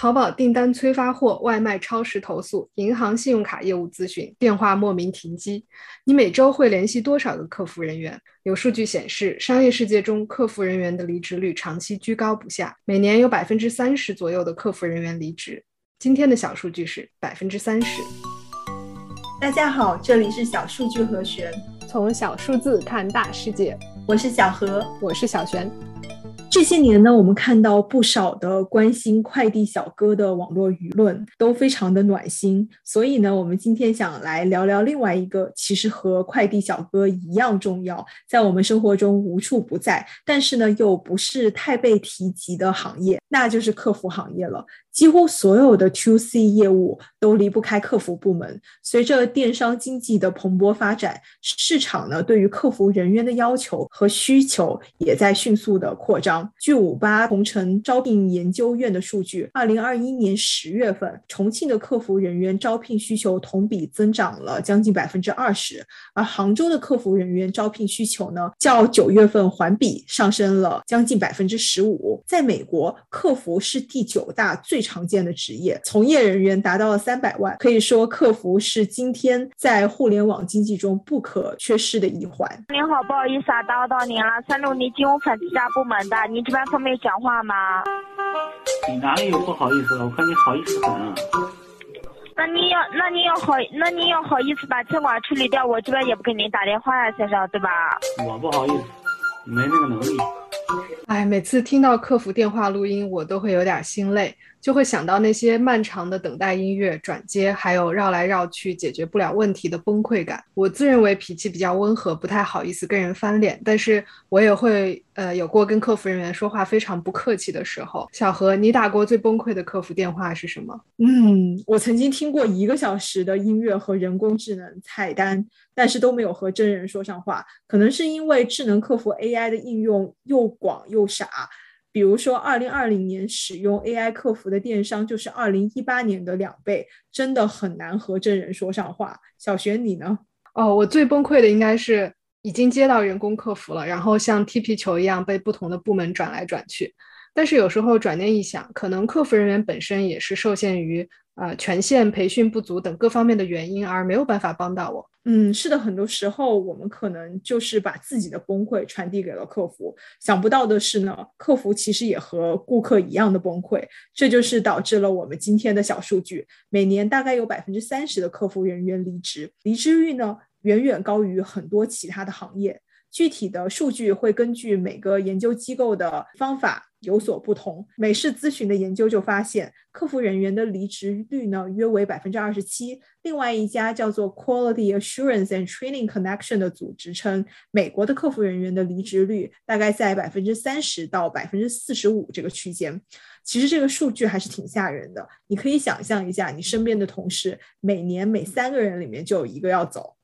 淘宝订单催发货，外卖超时投诉，银行信用卡业务咨询，电话莫名停机。你每周会联系多少个客服人员？有数据显示，商业世界中客服人员的离职率长期居高不下，每年有百分之三十左右的客服人员离职。今天的小数据是百分之三十。大家好，这里是小数据和玄，从小数字看大世界。我是小何，我是小璇。这些年呢，我们看到不少的关心快递小哥的网络舆论都非常的暖心，所以呢，我们今天想来聊聊另外一个其实和快递小哥一样重要，在我们生活中无处不在，但是呢又不是太被提及的行业，那就是客服行业了。几乎所有的 To C 业务都离不开客服部门。随着电商经济的蓬勃发展，市场呢对于客服人员的要求和需求也在迅速的扩张。据五八同城招聘研究院的数据，二零二一年十月份，重庆的客服人员招聘需求同比增长了将近百分之二十，而杭州的客服人员招聘需求呢，较九月份环比上升了将近百分之十五。在美国，客服是第九大最常见的职业，从业人员达到了三百万，可以说客服是今天在互联网经济中不可缺失的一环。您好，不好意思啊，打扰到您了，三六零金融反欺诈部门的，您这边方便讲话吗？你哪里有不好意思了？我看你好意思很。那你要，那你要好，那你要好意思把监管处理掉，我这边也不给您打电话呀，先生，对吧？我不好意思，没那个能力。哎，每次听到客服电话录音，我都会有点心累。就会想到那些漫长的等待音乐转接，还有绕来绕去解决不了问题的崩溃感。我自认为脾气比较温和，不太好意思跟人翻脸，但是我也会呃有过跟客服人员说话非常不客气的时候。小何，你打过最崩溃的客服电话是什么？嗯，我曾经听过一个小时的音乐和人工智能菜单，但是都没有和真人说上话，可能是因为智能客服 AI 的应用又广又傻。比如说，二零二零年使用 AI 客服的电商就是二零一八年的两倍，真的很难和真人说上话。小璇，你呢？哦，我最崩溃的应该是已经接到人工客服了，然后像踢皮球一样被不同的部门转来转去。但是有时候转念一想，可能客服人员本身也是受限于呃权限、培训不足等各方面的原因，而没有办法帮到我。嗯，是的，很多时候我们可能就是把自己的崩溃传递给了客服。想不到的是呢，客服其实也和顾客一样的崩溃，这就是导致了我们今天的小数据：每年大概有百分之三十的客服人员离职，离职率呢远远高于很多其他的行业。具体的数据会根据每个研究机构的方法。有所不同。美式咨询的研究就发现，客服人员的离职率呢约为百分之二十七。另外一家叫做 Quality Assurance and Training Connection 的组织称，美国的客服人员的离职率大概在百分之三十到百分之四十五这个区间。其实这个数据还是挺吓人的。你可以想象一下，你身边的同事每年每三个人里面就有一个要走。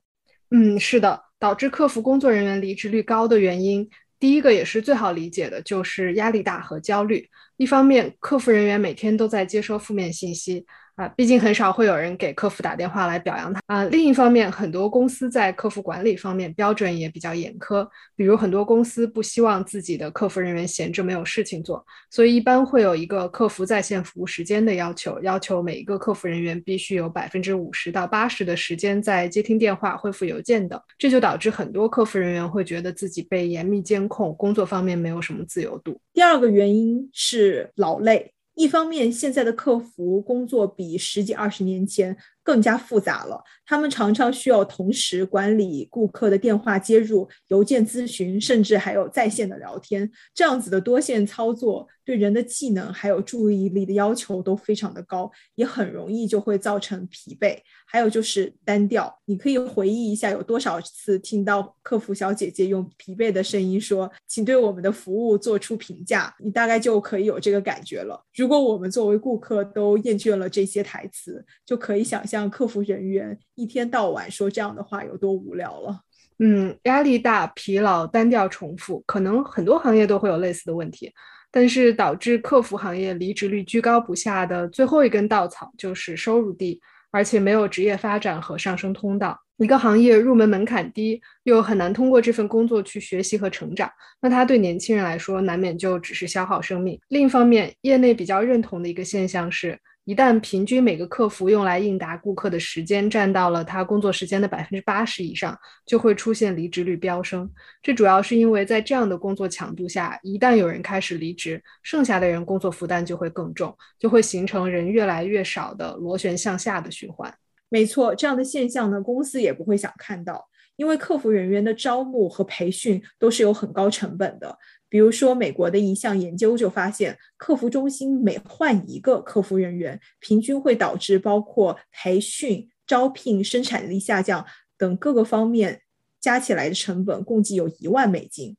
嗯，是的，导致客服工作人员离职率高的原因。第一个也是最好理解的，就是压力大和焦虑。一方面，客服人员每天都在接收负面信息。啊，毕竟很少会有人给客服打电话来表扬他啊。另一方面，很多公司在客服管理方面标准也比较严苛，比如很多公司不希望自己的客服人员闲着没有事情做，所以一般会有一个客服在线服务时间的要求，要求每一个客服人员必须有百分之五十到八十的时间在接听电话、回复邮件等。这就导致很多客服人员会觉得自己被严密监控，工作方面没有什么自由度。第二个原因是劳累。一方面，现在的客服工作比十几二十年前更加复杂了。他们常常需要同时管理顾客的电话接入、邮件咨询，甚至还有在线的聊天。这样子的多线操作，对人的技能还有注意力的要求都非常的高，也很容易就会造成疲惫。还有就是单调，你可以回忆一下，有多少次听到客服小姐姐用疲惫的声音说：“请对我们的服务做出评价。”你大概就可以有这个感觉了。如果我们作为顾客都厌倦了这些台词，就可以想象客服人员一天到晚说这样的话有多无聊了。嗯，压力大、疲劳、单调、重复，可能很多行业都会有类似的问题。但是导致客服行业离职率居高不下的最后一根稻草就是收入低。而且没有职业发展和上升通道。一个行业入门门槛低，又很难通过这份工作去学习和成长，那它对年轻人来说难免就只是消耗生命。另一方面，业内比较认同的一个现象是，一旦平均每个客服用来应答顾客的时间占到了他工作时间的百分之八十以上，就会出现离职率飙升。这主要是因为在这样的工作强度下，一旦有人开始离职，剩下的人工作负担就会更重，就会形成人越来越少的螺旋向下的循环。没错，这样的现象呢，公司也不会想看到，因为客服人员的招募和培训都是有很高成本的。比如说，美国的一项研究就发现，客服中心每换一个客服人员，平均会导致包括培训、招聘、生产力下降等各个方面加起来的成本，共计有一万美金。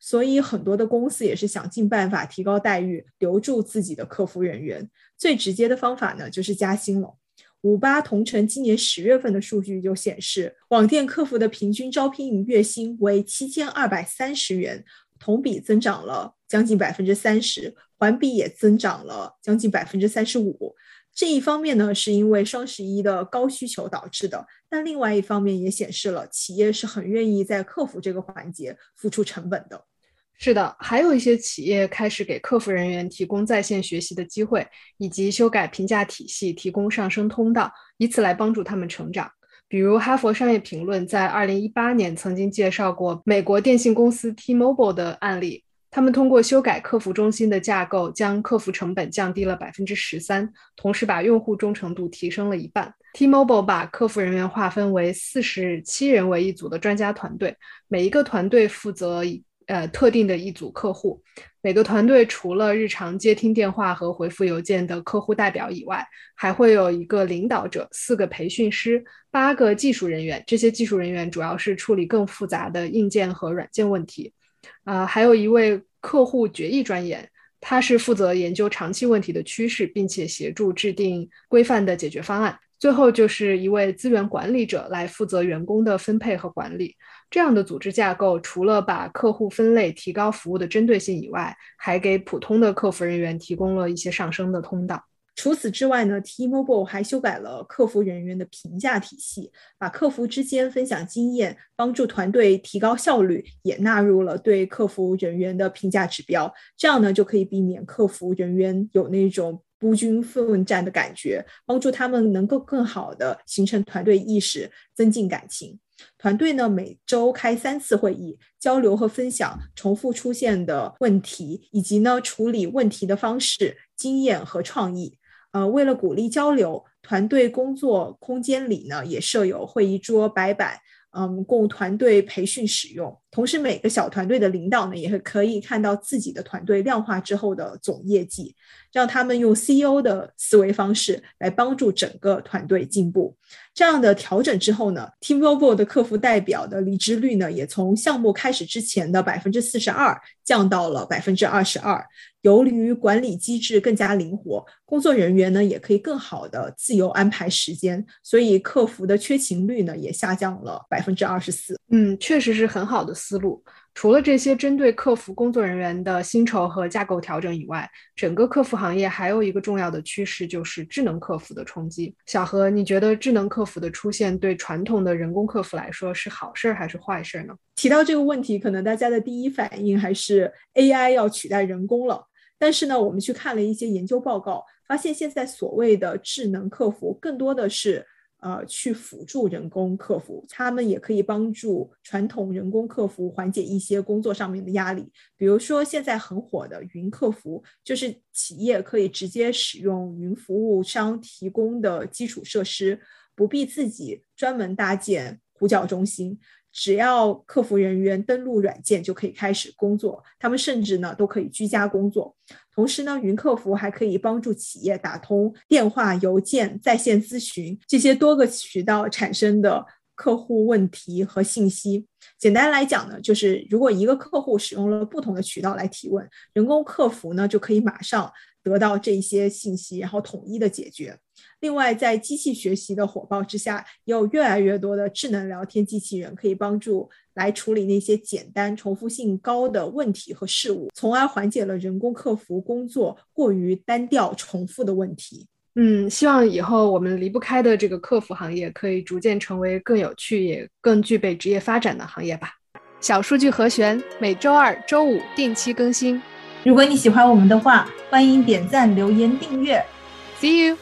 所以，很多的公司也是想尽办法提高待遇，留住自己的客服人员。最直接的方法呢，就是加薪了。五八同城今年十月份的数据就显示，网店客服的平均招聘月薪为七千二百三十元，同比增长了将近百分之三十，环比也增长了将近百分之三十五。这一方面呢，是因为双十一的高需求导致的，但另外一方面也显示了企业是很愿意在客服这个环节付出成本的。是的，还有一些企业开始给客服人员提供在线学习的机会，以及修改评价体系，提供上升通道，以此来帮助他们成长。比如，哈佛商业评论在二零一八年曾经介绍过美国电信公司 T-Mobile 的案例，他们通过修改客服中心的架构，将客服成本降低了百分之十三，同时把用户忠诚度提升了一半。T-Mobile 把客服人员划分为四十七人为一组的专家团队，每一个团队负责。呃，特定的一组客户，每个团队除了日常接听电话和回复邮件的客户代表以外，还会有一个领导者、四个培训师、八个技术人员。这些技术人员主要是处理更复杂的硬件和软件问题。啊，还有一位客户决议专员，他是负责研究长期问题的趋势，并且协助制定规范的解决方案。最后就是一位资源管理者来负责员工的分配和管理。这样的组织架构，除了把客户分类、提高服务的针对性以外，还给普通的客服人员提供了一些上升的通道。除此之外呢，T-Mobile 还修改了客服人员的评价体系，把客服之间分享经验、帮助团队提高效率也纳入了对客服人员的评价指标。这样呢，就可以避免客服人员有那种孤军奋战的感觉，帮助他们能够更好的形成团队意识，增进感情。团队呢每周开三次会议，交流和分享重复出现的问题，以及呢处理问题的方式、经验和创意。呃，为了鼓励交流，团队工作空间里呢也设有会议桌、白板。嗯，供团队培训使用。同时，每个小团队的领导呢，也是可以看到自己的团队量化之后的总业绩，让他们用 CEO 的思维方式来帮助整个团队进步。这样的调整之后呢，Teamable 的客服代表的离职率呢，也从项目开始之前的百分之四十二降到了百分之二十二。由于管理机制更加灵活，工作人员呢也可以更好的自由安排时间，所以客服的缺勤率呢也下降了百分之二十四。嗯，确实是很好的思路。除了这些针对客服工作人员的薪酬和架构调整以外，整个客服行业还有一个重要的趋势，就是智能客服的冲击。小何，你觉得智能客服的出现对传统的人工客服来说是好事儿还是坏事儿呢？提到这个问题，可能大家的第一反应还是 AI 要取代人工了。但是呢，我们去看了一些研究报告，发现现在所谓的智能客服更多的是。呃，去辅助人工客服，他们也可以帮助传统人工客服缓解一些工作上面的压力。比如说，现在很火的云客服，就是企业可以直接使用云服务商提供的基础设施，不必自己专门搭建呼叫中心。只要客服人员登录软件就可以开始工作，他们甚至呢都可以居家工作。同时呢，云客服还可以帮助企业打通电话、邮件、在线咨询这些多个渠道产生的客户问题和信息。简单来讲呢，就是如果一个客户使用了不同的渠道来提问，人工客服呢就可以马上得到这些信息然后统一的解决。另外在机器学习的火爆之下也有越来越多的智能聊天机器人可以帮助来处理那些简单重复性高的问题和事物从而缓解了人工客服工作过于单调重复的问题。嗯希望以后我们离不开的这个客服行业可以逐渐成为更有趣也更具备职业发展的行业吧。小数据和弦每周二周五定期更新。如果你喜欢我们的话欢迎点赞留言订阅。See you